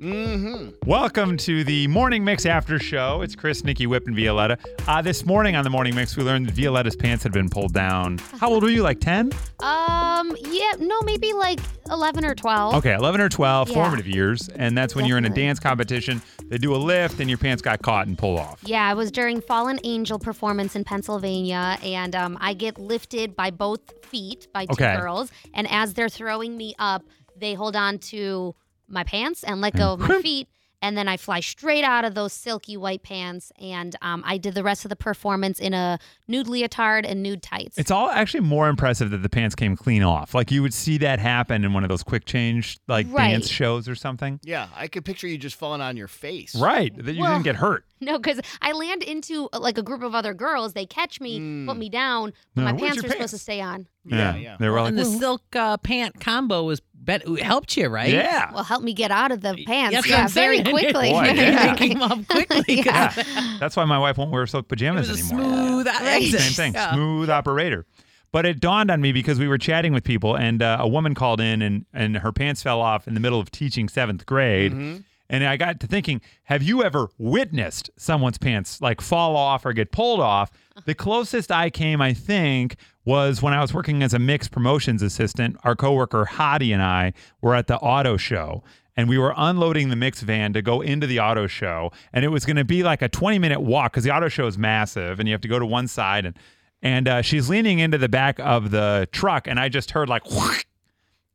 Mm-hmm. Welcome to the Morning Mix After Show. It's Chris, Nikki, Whip, and Violetta. Uh, this morning on the Morning Mix, we learned that Violetta's pants had been pulled down. How old were you? Like 10? Um, yeah, no, maybe like 11 or 12. Okay, 11 or 12, Yeah. formative years. And that's when you're in a dance competition. They do a lift and your pants got caught and pulled off. Yeah, it was during Fallen Angel performance in Pennsylvania, and um, I get lifted by both feet by two Okay. girls. And as they're throwing me up, they hold on to my pants and let go of my feet. And then I fly straight out of those silky white pants. And um, I did the rest of the performance in a nude leotard and nude tights. It's all actually more impressive that the pants came clean off. Like you would see that happen in one of those quick change like Right. dance shows or something. Yeah, I could picture you just falling on your face. Right. That you Well- didn't get hurt. No, because I land into uh, like a group of other girls. They catch me, put me down, but No, my where's pants your are supposed pants? to stay on. Yeah, yeah. They were like, and the silk uh, pant combo was bet helped you, right? yeah. Well, help me get out of the pants. That's yeah, very quickly. Boy, yeah. It came off quickly. 'cause Yeah. That's why my wife won't wear silk It pajamas was a anymore. smooth exit. Same thing, Yeah. smooth operator. But it dawned on me because we were chatting with people, and uh, a woman called in, and and her pants fell off in the middle of teaching seventh grade. And I got to thinking, have you ever witnessed someone's pants like fall off or get pulled off? The closest I came, I think, was when I was working as a mixed promotions assistant. Our coworker Hadi and I were at the auto show. And we were unloading the mix van to go into the auto show. And it was going to be like a 20 minute walk because the auto show is massive and you have to go to one side. And, and uh, she's leaning into the back of the truck. And I just heard like,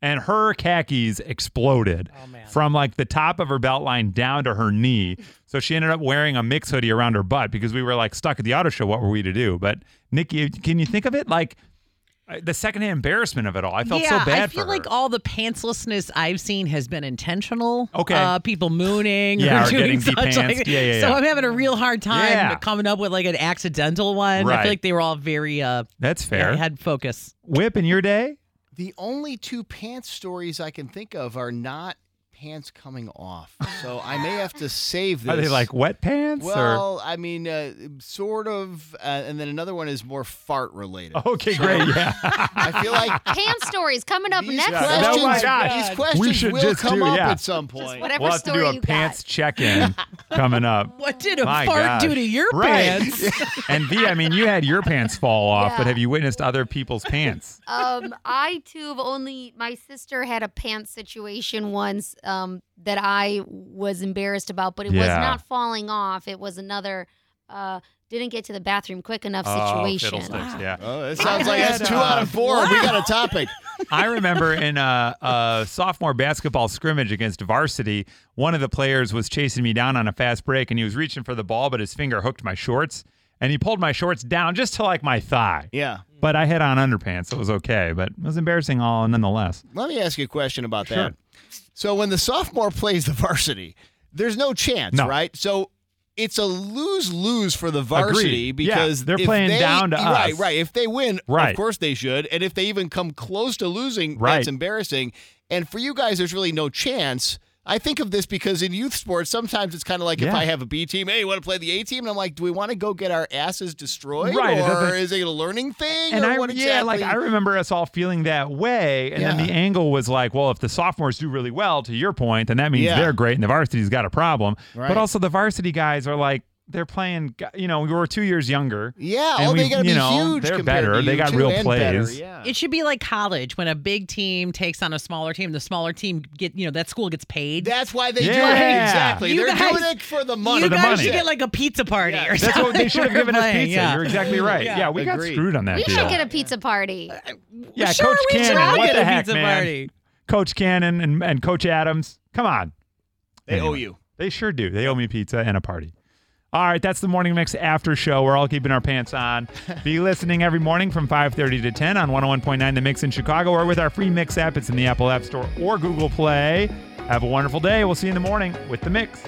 and her khakis exploded from like the top of her belt line down to her knee. So she ended up wearing a mix hoodie around her butt because we were like stuck at the auto show. What were we to do? But Nikki, can you think of it like uh, the secondhand embarrassment of it all? I felt yeah, so bad I feel for like all the pantslessness I've seen has been intentional. Okay. Uh, people mooning Yeah, or or doing getting such like Yeah, yeah, So. I'm having a real hard time Yeah. coming up with like an accidental one. I feel like they were all very uh That's fair. yeah, had focus. Whip in your day? The only two pants stories I can think of are not pants coming off. So I may have to save this. Are they like wet pants? or? Well, I mean, uh, sort of, uh, and then another one is more fart related. Okay, great. Yeah. I feel like Pants stories coming up these next. questions, Oh my gosh. these We questions should will just come do- up yeah. at some point. whatever we'll have to do a you pants got. check-in coming up. What did a My fart gosh. do to your Right. pants? And V, I mean, you had your pants fall off, but have you witnessed other people's pants? Um, I too have only my sister had a pants situation once um, that I was embarrassed about, but it was Yeah. not falling off. It was another uh, didn't get to the bathroom quick enough Oh, situation. fiddlesticks, yeah. Oh, that sounds like that's two uh, out of four. We got a topic. I remember in a, a sophomore basketball scrimmage against varsity, one of the players was chasing me down on a fast break, and he was reaching for the ball, but his finger hooked my shorts, and he pulled my shorts down just to like my thigh. Yeah. But I had on underpants, so it was okay. But it was embarrassing all nonetheless. Let me ask you a question about Sure. that. So when the sophomore plays the varsity, there's no chance, No. right? So it's a lose lose for the varsity Agreed. Yeah, because they're if playing they- down to right, us. Right, right. If they win, Right. of course they should, and if they even come close to losing, Right. that's embarrassing. And for you guys, there's really no chance. I think of this because in youth sports, sometimes it's kind of like if I have a B team, hey, you want to play the A team? And I'm like, do we want to go get our asses destroyed, Right, or is it a learning thing? And or I, what yeah, like I remember us all feeling that way. And then the angle was like, well, if the sophomores do really well, to your point, then that means Yeah. they're great and the varsity's got a problem. Right. But also the varsity guys are like, they're playing, you know, we were two years younger. Yeah, And oh, they we- got to you be know, huge. they're better. To They got real and better, plays. Yeah. It should be like college when a big team takes on a smaller team. The smaller team get you know that school gets paid. That's why they do it. Exactly. You They're guys- doing it for the money. you guys money. should get like a pizza party Yeah. or That's something. what they should have for given us pizza. Yeah. You're exactly right. Yeah, Yeah, we got screwed on that we deal. should get a pizza party. Uh, yeah, sure, Coach we Cannon, what the heck, man? Coach Cannon and, and Coach Adams, come on. They owe you. They sure do. They owe me pizza and a party. All right, that's the Morning Mix after show. We're all keeping our pants on. Be listening every morning from 5.30 to 10 on 101.9 The Mix in Chicago or with our free Mix app. It's in the Apple App Store or Google Play. Have a wonderful day. We'll see you in the morning with The Mix.